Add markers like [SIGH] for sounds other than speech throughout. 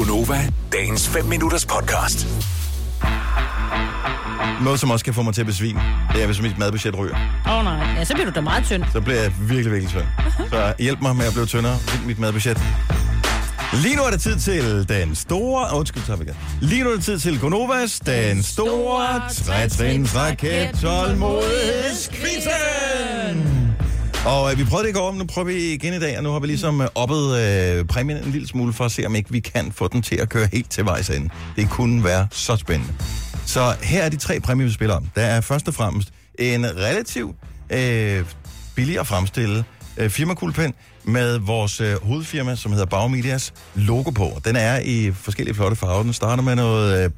Gunova, dagens 5 minutters podcast. Noget, som også kan få mig til at besvime, det er, hvis mit madbudget ryger. Åh oh, nej, ja, så bliver du da meget tynd. Så bliver jeg virkelig, virkelig tynd. Så hjælp mig med at blive tyndere. Mit madbudget. Lige nu er det tid til den store... Undskyld, så vi igen. Lige nu er det tid til Gonovas, den store trætrins raket tålmodighedsquizzen. Og øh, vi prøvede det i går, men nu prøver vi igen i dag, og nu har vi ligesom øh, oppet øh, præmien en lille smule for at se, om ikke vi kan få den til at køre helt til vejs ende. Det kunne være så spændende. Så her er de tre præmier, vi spiller om. Der er først og fremmest en relativ øh, billig at fremstille øh, firmakuglepen med vores øh, hovedfirma, som hedder Bagmedias logo på. Den er i forskellige flotte farver. Den starter med noget, øh,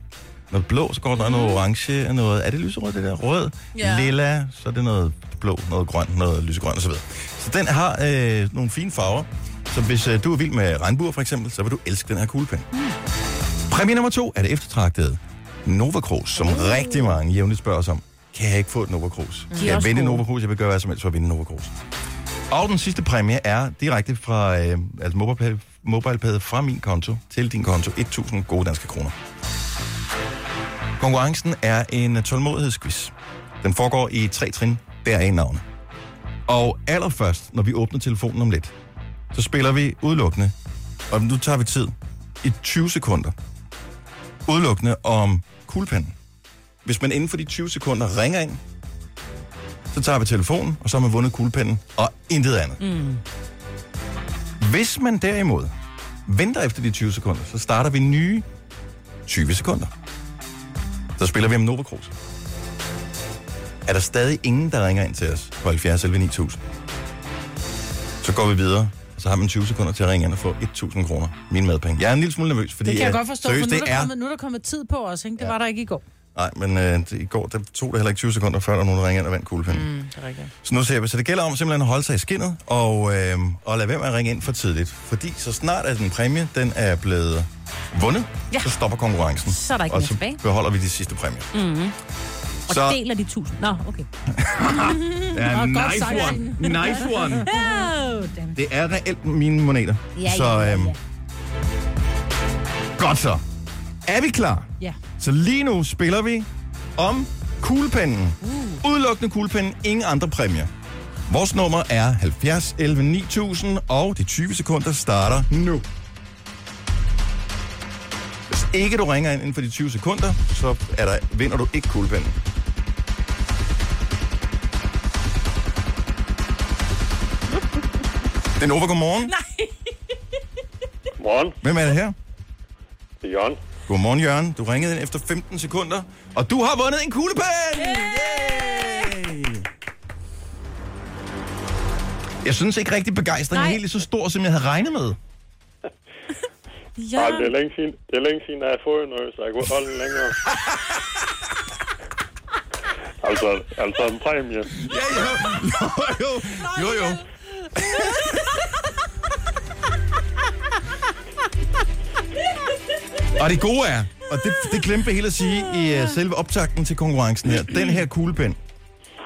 noget blå, så går der noget orange, noget, er det lyserød det der? Rød, Ja. lilla, så er det noget blå, noget grønt, noget lysegrønt osv. Så den har øh, nogle fine farver. Så hvis øh, du er vild med regnbuer for eksempel, så vil du elske den her kuglepen. Præmie nummer to er det eftertragtede Nova Cruz, som uh. rigtig mange jævnligt spørger os om. Kan jeg ikke få et Nova Cruz? Kan jeg vinde. Nova Cruz? Jeg vil gøre hvad som helst for at vinde Nova Cruz. Og den sidste præmie er direkte fra øh, altså MobilePay, MobilePay fra min konto til din konto. 1.000 gode danske kroner. Konkurrencen er en tålmodighedsquiz. Den foregår i tre trin, deraf navne. Og allerførst, når vi åbner telefonen om lidt, så spiller vi udelukkende, og nu tager vi tid, i 20 sekunder, udelukkende om kuglepennen. Hvis man inden for de 20 sekunder ringer ind, så tager vi telefonen, og så har man vundet kuglepennen, og intet andet. Mm. Hvis man derimod venter efter de 20 sekunder, så starter vi nye 20 sekunder. Så spiller vi om Nova Cruz. Er der stadig ingen, der ringer ind til os på 70 11 9000? Så går vi videre, og så har man 20 sekunder til at ringe ind og få 1000 kroner. Min madpenge. Jeg er en lille smule nervøs, fordi Det kan jeg øh, godt forstå, seriøst, for nu er, det der er... kommet, nu er der kommet tid på os, ikke? Det var der ikke i går. Nej, men øh, det, i går der tog det heller ikke 20 sekunder, før der nogen, der ringede ind og vandt kuglepinden. Mm. Det er rigtigt. Så nu ser vi, så det gælder om simpelthen at holde sig i skinnet, og, øh, og lade være med at ringe ind for tidligt. Fordi så snart at en præmie, den er blevet vundet, ja. Så stopper konkurrencen. Så er der ikke og så tilbage. beholder vi de sidste præmier. Mm. Og Så- deler de tusind. Nå, okay. [LAUGHS] Ja, sagt, one. Nice one. [LAUGHS] Oh, damn. Det er reelt mine moneter. Ja, så, ja, ja, øhm, ja. Godt så. Er vi klar? Ja. Så lige nu spiller vi om kuglepennen. Uh. Udelukkende kuglepennen, ingen andre præmier. Vores nummer er 70 11 9000, og de 20 sekunder starter nu. Ikke du ringer ind inden for de 20 sekunder, så er der, vinder du ikke kuglepennen. Den over, godmorgen. Nej. Morgen, Hvem er det her? det er Jørgen. Godmorgen, Jørgen. Du ringede ind efter 15 sekunder, og du har vundet en kuglepen! Yay! Jeg synes ikke rigtig begejstringen er helt så stor, som jeg havde regnet med. Ja. Ja. det er længe siden, det er længe siden, at jeg har fået noget, så jeg kunne holde den længere. [LAUGHS] altså, altså en præmie. Ja, jo, jo, jo, jo, jo. Og det gode er, og det, det glemte jeg helt at sige i uh, selve optakten til konkurrencen her, den her kuglepen,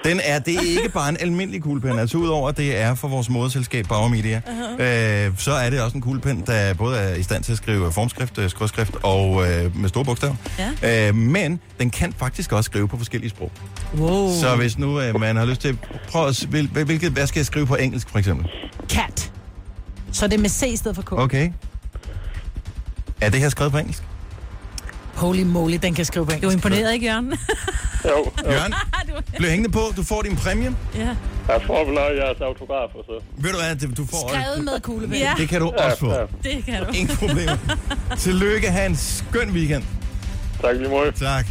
den er, det er ikke bare en almindelig kuglepen, altså udover at det er for vores moderselskab Bauer Media, uh-huh. øh, så er det også en kuglepen, der både er i stand til at skrive formskrift, øh, skråskrift og øh, med store bogstaver. Ja. Øh, men den kan faktisk også skrive på forskellige sprog. Wow. Så hvis nu øh, man har lyst til, prøv at, hvil, hvil- hvilket, hvad skal jeg skrive på engelsk for eksempel? Cat. Så det er med C i stedet for K. Okay. Er det her skrevet på engelsk? Holy moly, den kan skrive på engelsk. Du er imponeret, ikke, Jørgen? [LAUGHS] Jo, [LAUGHS] jo. Jørgen, bliv hængende på. Du får din præmie. ja. jeg får vel også jeres autografer, så. Ved du hvad, det- du får... Skrevet med kuglepen. Ja, Det kan du også få. ja. det kan du. Ingen problemer. Tillykke, have en skøn weekend. Tak lige måde. Tak.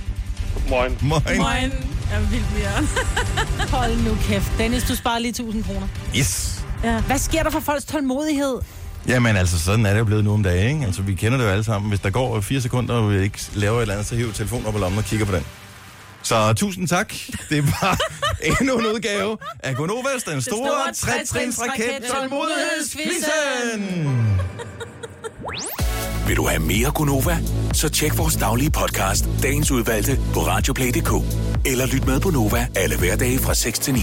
Morgen. Moin. Moin. Jeg er vildt med Jørgen. [LAUGHS] Hold nu kæft. Dennis, du sparer lige 1000 kroner. Yes. Ja. Hvad sker der for folks tålmodighed? Jamen altså, sådan er det jo blevet nu om dagen, ikke? Altså, vi kender det jo alle sammen. Hvis der går fire sekunder, og vi ikke laver et eller andet, så hiver telefonen op i lommen og kigger på den. Så tusind tak. Det var [LAUGHS] endnu en udgave af Gonovas, den store, store trætrins raket trætrinsraket tålmodighedsquizzen. Vil du have mere Gunova? Så tjek vores daglige podcast, dagens udvalgte, på radioplay.dk. Eller lyt med på Nova alle hverdage fra 6 til 9.